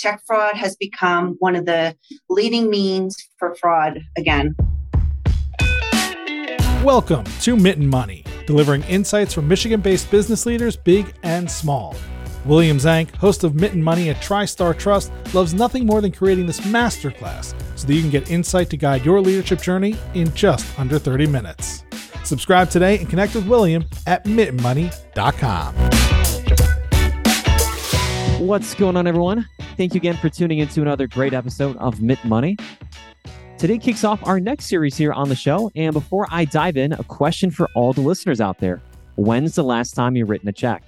check fraud has become one of the leading means for fraud again. Welcome to Mitten Money, delivering insights from Michigan based business leaders, big and small. William Zank, host of Mitten Money at TriStar Trust, loves nothing more than creating this masterclass so that you can get insight to guide your leadership journey in just under 30 minutes. Subscribe today and connect with William at mittenmoney.com. What's going on, everyone? Thank you again for tuning into another great episode of Mitten Money. Today kicks off our next series here on the show. And before I dive in, a question for all the listeners out there When's the last time you've written a check?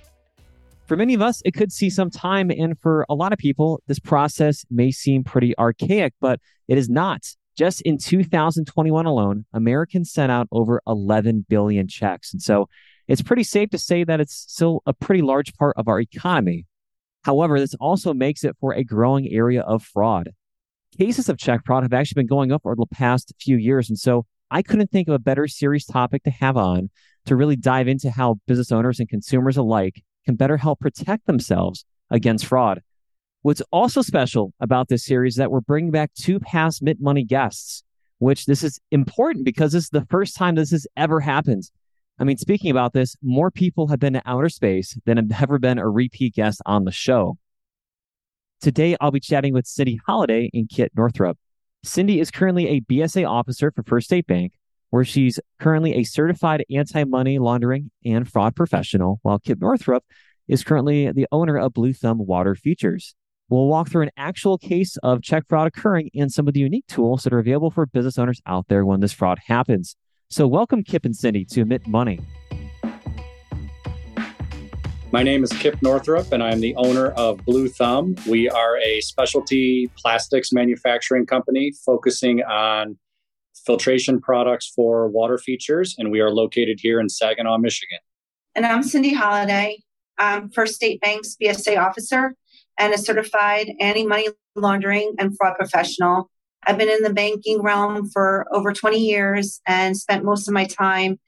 For many of us, it could see some time. And for a lot of people, this process may seem pretty archaic, but it is not. Just in 2021 alone, Americans sent out over 11 billion checks. And so it's pretty safe to say that it's still a pretty large part of our economy. However, this also makes it for a growing area of fraud. Cases of check fraud have actually been going up over the past few years. And so I couldn't think of a better serious topic to have on to really dive into how business owners and consumers alike can better help protect themselves against fraud. What's also special about this series is that we're bringing back two past Mitten Money guests, which this is important because this is the first time this has ever happened. I mean, speaking about this, more people have been to outer space than have ever been a repeat guest on the show. Today, I'll be chatting with Cindy Holliday and Kip Northrup. Cindy is currently a BSA officer for First State Bank, where she's currently a certified anti money laundering and fraud professional, while Kip Northrup is currently the owner of Blue Thumb Water Features. We'll walk through an actual case of check fraud occurring and some of the unique tools that are available for business owners out there when this fraud happens. So, welcome, Kip and Cindy, to Mitten Money. My name is Kip Northrup, and I'm the owner of Blue Thumb. We are a specialty plastics manufacturing company focusing on filtration products for water features, and we are located here in Saginaw, Michigan. And I'm Cindy Holliday. I'm First State Bank's BSA officer and a certified anti money laundering and fraud professional I've been in the banking realm for over 20 years and spent most of my time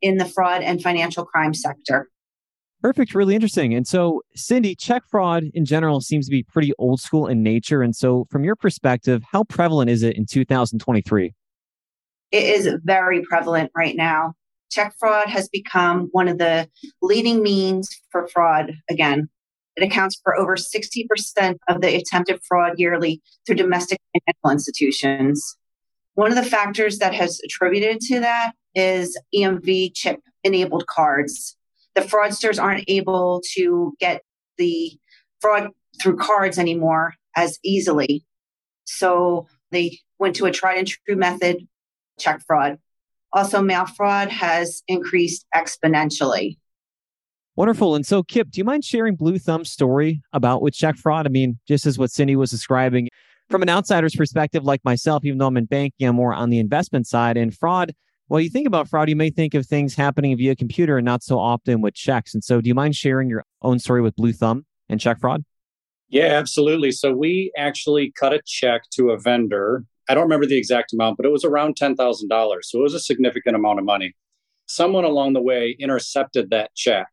in the fraud and financial crime sector. Perfect. Really interesting. And so, Cindy, check fraud in general seems to be pretty old school in nature. And so, from your perspective, how prevalent is it in 2023? It is very prevalent right now. Check fraud has become one of the leading means for fraud again. It accounts for over 60% of the attempted fraud yearly through domestic financial institutions. One of the factors that has attributed to that is EMV chip enabled cards. The fraudsters aren't able to get the fraud through cards anymore as easily. So they went to a tried and true method, check fraud. Also, mail fraud has increased exponentially. Wonderful. And so, Kip, do you mind sharing Blue Thumb's story about with check fraud? I mean, just as what Cindy was describing, from an outsider's perspective, like myself, even though I'm in banking, I'm more on the investment side. And fraud, well, you think about fraud, you may think of things happening via computer and not so often with checks. And so, do you mind sharing your own story with Blue Thumb and check fraud? Yeah, absolutely. So, we actually cut a check to a vendor. I don't remember the exact amount, but it was around $10,000. So, it was a significant amount of money. Someone along the way intercepted that check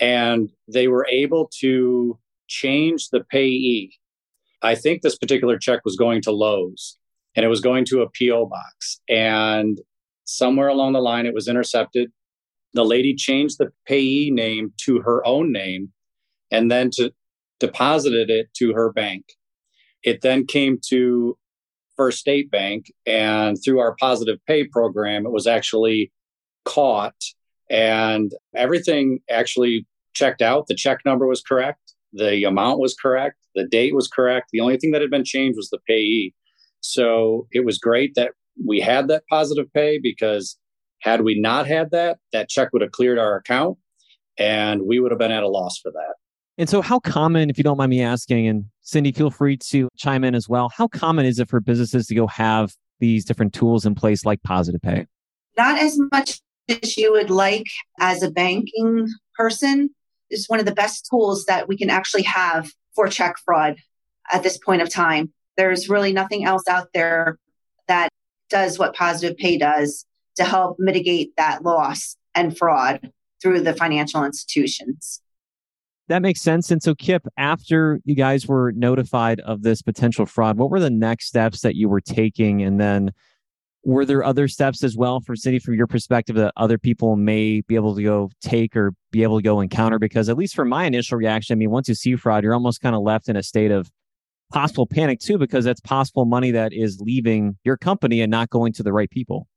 and they were able to change the payee. I think this particular check was going to Lowe's and it was going to a PO box. And somewhere along the line, it was intercepted. The lady changed the payee name to her own name and then to deposited it to her bank. It then came to First State Bank, and through our positive pay program, it was actually caught and everything actually checked out. The check number was correct, the amount was correct, the date was correct. The only thing that had been changed was the payee. So it was great that we had that positive pay because had we not had that, that check would have cleared our account and we would have been at a loss for that. And so, how common, if you don't mind me asking, and Cindy, feel free to chime in as well, how common is it for businesses to go have these different tools in place like Positive Pay? Not as much as you would like as a banking person is one of the best tools that we can actually have for check fraud at this point of time. There's really nothing else out there that does what positive pay does to help mitigate that loss and fraud through the financial institutions. That makes sense. And so, Kip, after you guys were notified of this potential fraud, what were the next steps that you were taking? And then were there other steps as well for Cindy from your perspective that other people may be able to go take or be able to go encounter? Because at least for my initial reaction, I mean, once you see fraud, you're almost kind of left in a state of possible panic too, because that's possible money that is leaving your company and not going to the right people.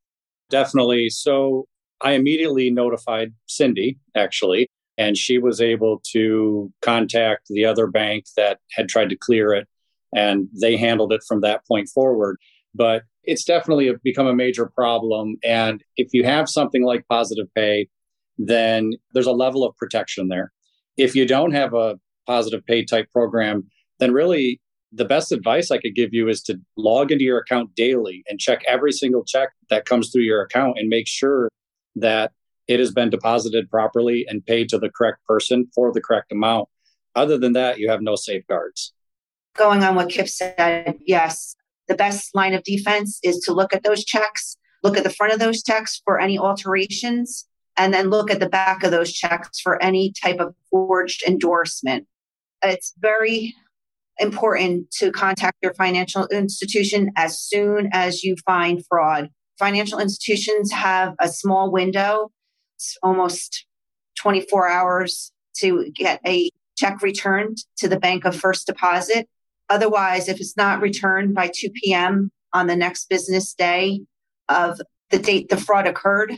Definitely. So I immediately notified Cindy, actually, and she was able to contact the other bank that had tried to clear it, and they handled it from that point forward. But it's definitely become a major problem. And if you have something like positive pay, then there's a level of protection there. If you don't have a positive pay type program, then really the best advice I could give you is to log into your account daily and check every single check that comes through your account and make sure that it has been deposited properly and paid to the correct person for the correct amount. Other than that, you have no safeguards. Going on what Kip said, yes, the best line of defense is to look at those checks, look at the front of those checks for any alterations, and then look at the back of those checks for any type of forged endorsement. It's very important to contact your financial institution as soon as you find fraud. Financial institutions have a small window, it's almost 24 hours to get a check returned to the bank of first deposit. Otherwise, if it's not returned by 2 p.m. on the next business day of the date the fraud occurred,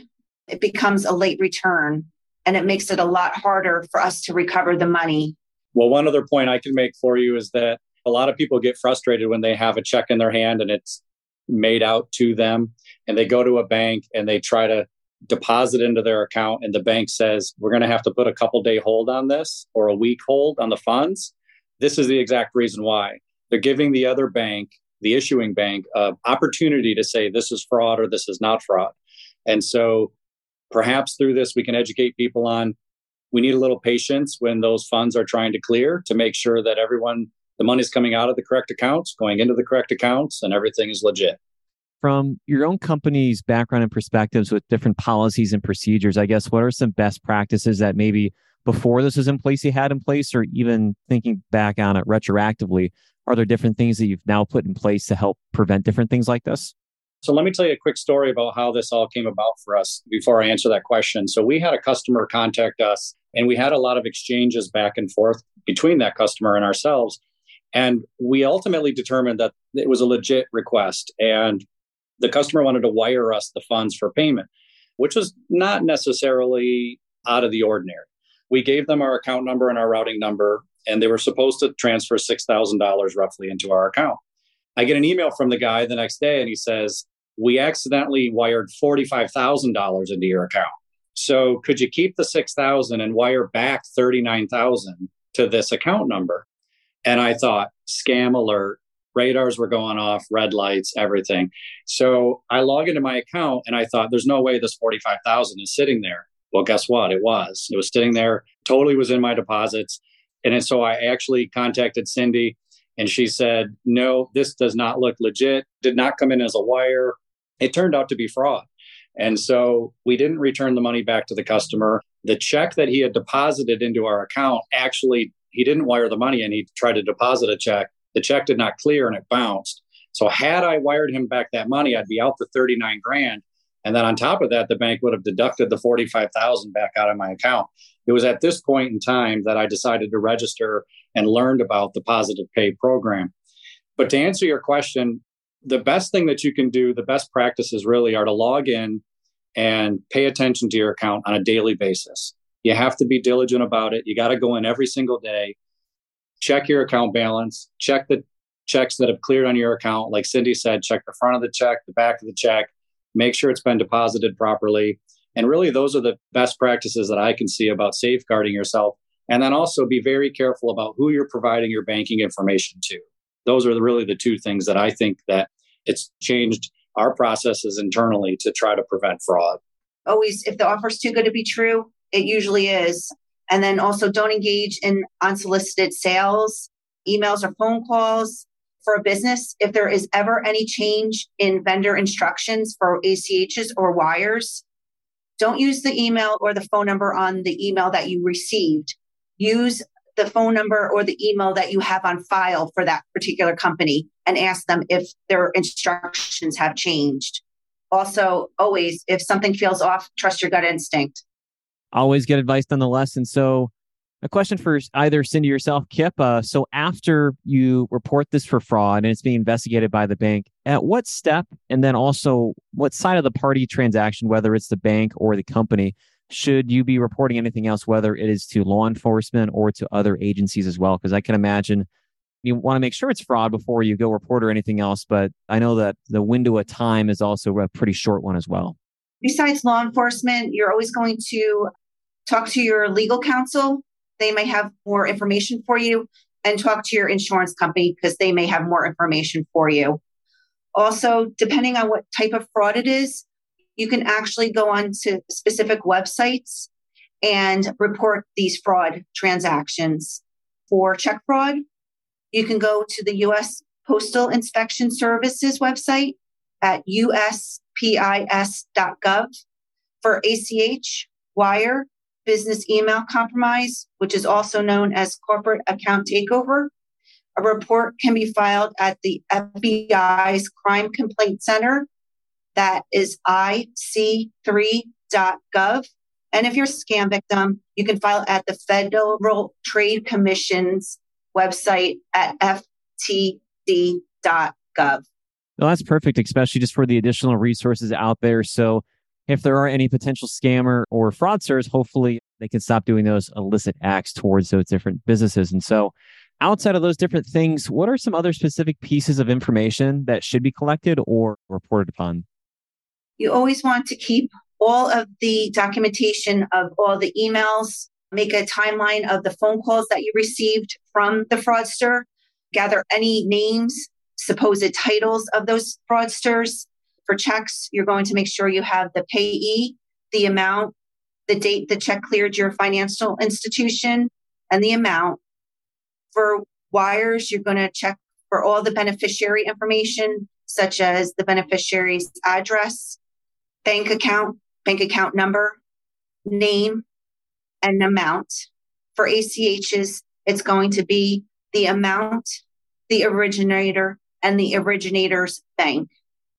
it becomes a late return and it makes it a lot harder for us to recover the money. Well, one other point I can make for you is that a lot of people get frustrated when they have a check in their hand and it's made out to them and they go to a bank and they try to deposit into their account and the bank says we're going to have to put a couple day hold on this or a week hold on the funds this is the exact reason why. They're giving the other bank, the issuing bank, an opportunity to say this is fraud or this is not fraud. And so perhaps through this, we can educate people on we need a little patience when those funds are trying to clear to make sure that everyone, the money's coming out of the correct accounts, going into the correct accounts, and everything is legit. From your own company's background and perspectives with different policies and procedures, I guess, what are some best practices that maybe before this was in place you had in place, or even thinking back on it retroactively? Are there different things that you've now put in place to help prevent different things like this? So let me tell you a quick story about how this all came about for us before I answer that question. So we had a customer contact us and we had a lot of exchanges back and forth between that customer and ourselves. And we ultimately determined that it was a legit request and the customer wanted to wire us the funds for payment, which was not necessarily out of the ordinary we gave them our account number and our routing number, and they were supposed to transfer $6,000 roughly into our account. I get an email from the guy the next day, and he says, We accidentally wired $45,000 into your account. So could you keep the 6,000 and wire back 39,000 to this account number? And I thought, scam alert, radars were going off, red lights, everything. So I log into my account and I thought, there's no way this 45,000 is sitting there. Well, guess what? It was. It was sitting there, totally was in my deposits. And so I actually contacted Cindy and she said, no, this does not look legit, did not come in as a wire. It turned out to be fraud. And so we didn't return the money back to the customer. The check that he had deposited into our account actually, he didn't wire the money and he tried to deposit a check. The check did not clear and it bounced. So had I wired him back that money, I'd be out the 39 grand. And then on top of that, the bank would have deducted the 45,000 back out of my account. It was at this point in time that I decided to register and learned about the positive pay program. But to answer your question, the best thing that you can do, the best practices really are to log in and pay attention to your account on a daily basis. You have to be diligent about it. You got to go in every single day, check your account balance, check the checks that have cleared on your account. Like Cindy said, check the front of the check, the back of the check, make sure it's been deposited properly. And really, those are the best practices that I can see about safeguarding yourself. And then also be very careful about who you're providing your banking information to. Those are really the two things that I think that it's changed our processes internally to try to prevent fraud. Always, if the offer's too good to be true, it usually is. And then also don't engage in unsolicited sales, emails, or phone calls for a business, if there is ever any change in vendor instructions for ACHs or wires, don't use the email or the phone number on the email that you received. Use the phone number or the email that you have on file for that particular company and ask them if their instructions have changed. Also, always, if something feels off, trust your gut instinct. Always get advice nonetheless. And so, a question for either Cindy yourself, Kip. Uh, so, after you report this for fraud and it's being investigated by the bank, at what step and then also what side of the party transaction, whether it's the bank or the company, should you be reporting anything else, whether it is to law enforcement or to other agencies as well? Because I can imagine you want to make sure it's fraud before you go report or anything else. But I know that the window of time is also a pretty short one as well. Besides law enforcement, you're always going to talk to your legal counsel. They may have more information for you and talk to your insurance company because they may have more information for you. Also, depending on what type of fraud it is, you can actually go on to specific websites and report these fraud transactions. For check fraud, you can go to the US Postal Inspection Services website at uspis.gov. For ACH, wire, business email compromise, which is also known as corporate account takeover, a report can be filed at the FBI's Crime Complaint Center that is ic3.gov. And if you're a scam victim, you can file at the Federal Trade Commission's website at ftc.gov. Well, that's perfect, especially just for the additional resources out there. So if there are any potential scammer or fraudsters, hopefully they can stop doing those illicit acts towards those different businesses. And so outside of those different things, what are some other specific pieces of information that should be collected or reported upon? You always want to keep all of the documentation of all the emails, make a timeline of the phone calls that you received from the fraudster, gather any names, supposed titles of those fraudsters. For checks, you're going to make sure you have the payee, the amount, the date the check cleared your financial institution, and the amount. For wires, you're going to check for all the beneficiary information, such as the beneficiary's address, bank account, bank account number, name, and amount. For ACHs, it's going to be the amount, the originator, and the originator's bank.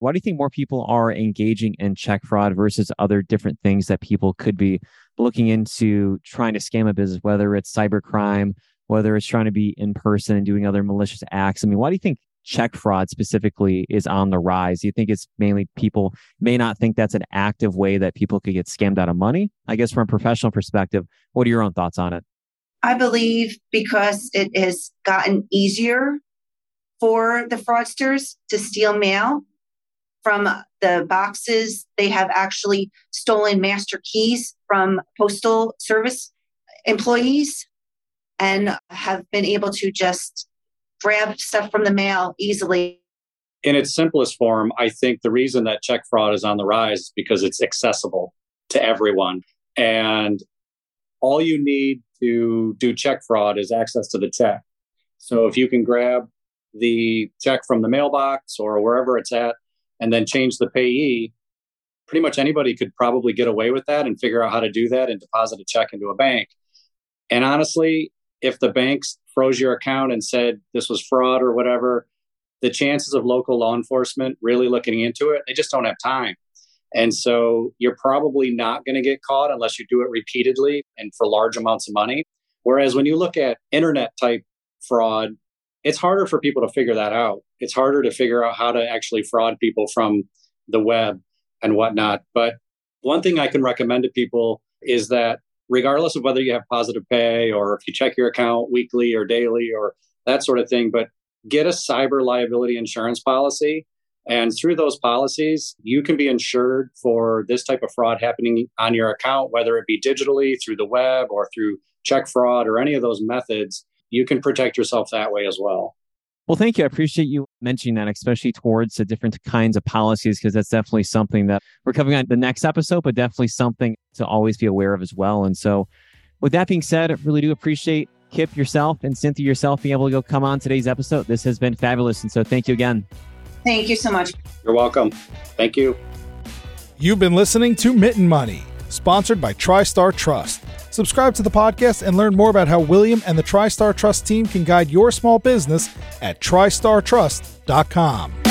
Why do you think more people are engaging in check fraud versus other different things that people could be looking into trying to scam a business, whether it's cybercrime, whether it's trying to be in person and doing other malicious acts? I mean, why do you think check fraud specifically is on the rise? Do You think it's mainly people may not think that's an active way that people could get scammed out of money? I guess from a professional perspective, what are your own thoughts on it? I believe because it has gotten easier for the fraudsters to steal mail from the boxes. They have actually stolen master keys from postal service employees and have been able to just grab stuff from the mail easily. In its simplest form, I think the reason that check fraud is on the rise is because it's accessible to everyone. And all you need to do check fraud is access to the check. So if you can grab the check from the mailbox or wherever it's at and then change the payee, pretty much anybody could probably get away with that and figure out how to do that and deposit a check into a bank. And honestly, if the banks froze your account and said this was fraud or whatever, the chances of local law enforcement really looking into it, they just don't have time. And so you're probably not going to get caught unless you do it repeatedly and for large amounts of money. Whereas when you look at internet type fraud, it's harder for people to figure that out. It's harder to figure out how to actually fraud people from the web and whatnot. But one thing I can recommend to people is that regardless of whether you have positive pay or if you check your account weekly or daily or that sort of thing. But get a cyber liability insurance policy. And through those policies, you can be insured for this type of fraud happening on your account, whether it be digitally through the web or through check fraud or any of those methods. You can protect yourself that way as well. Well, thank you. I appreciate you mentioning that, especially towards the different kinds of policies, because that's definitely something that we're covering on the next episode, but definitely something to always be aware of as well. And so, with that being said, I really do appreciate Kip yourself and Cynthia yourself being able to go come on today's episode. This has been fabulous. And so, thank you again. Thank you so much. You're welcome. Thank you. You've been listening to Mitten Money, sponsored by TriStar Trust. Subscribe to the podcast and learn more about how William and the TriStar Trust team can guide your small business at tristartrust.com.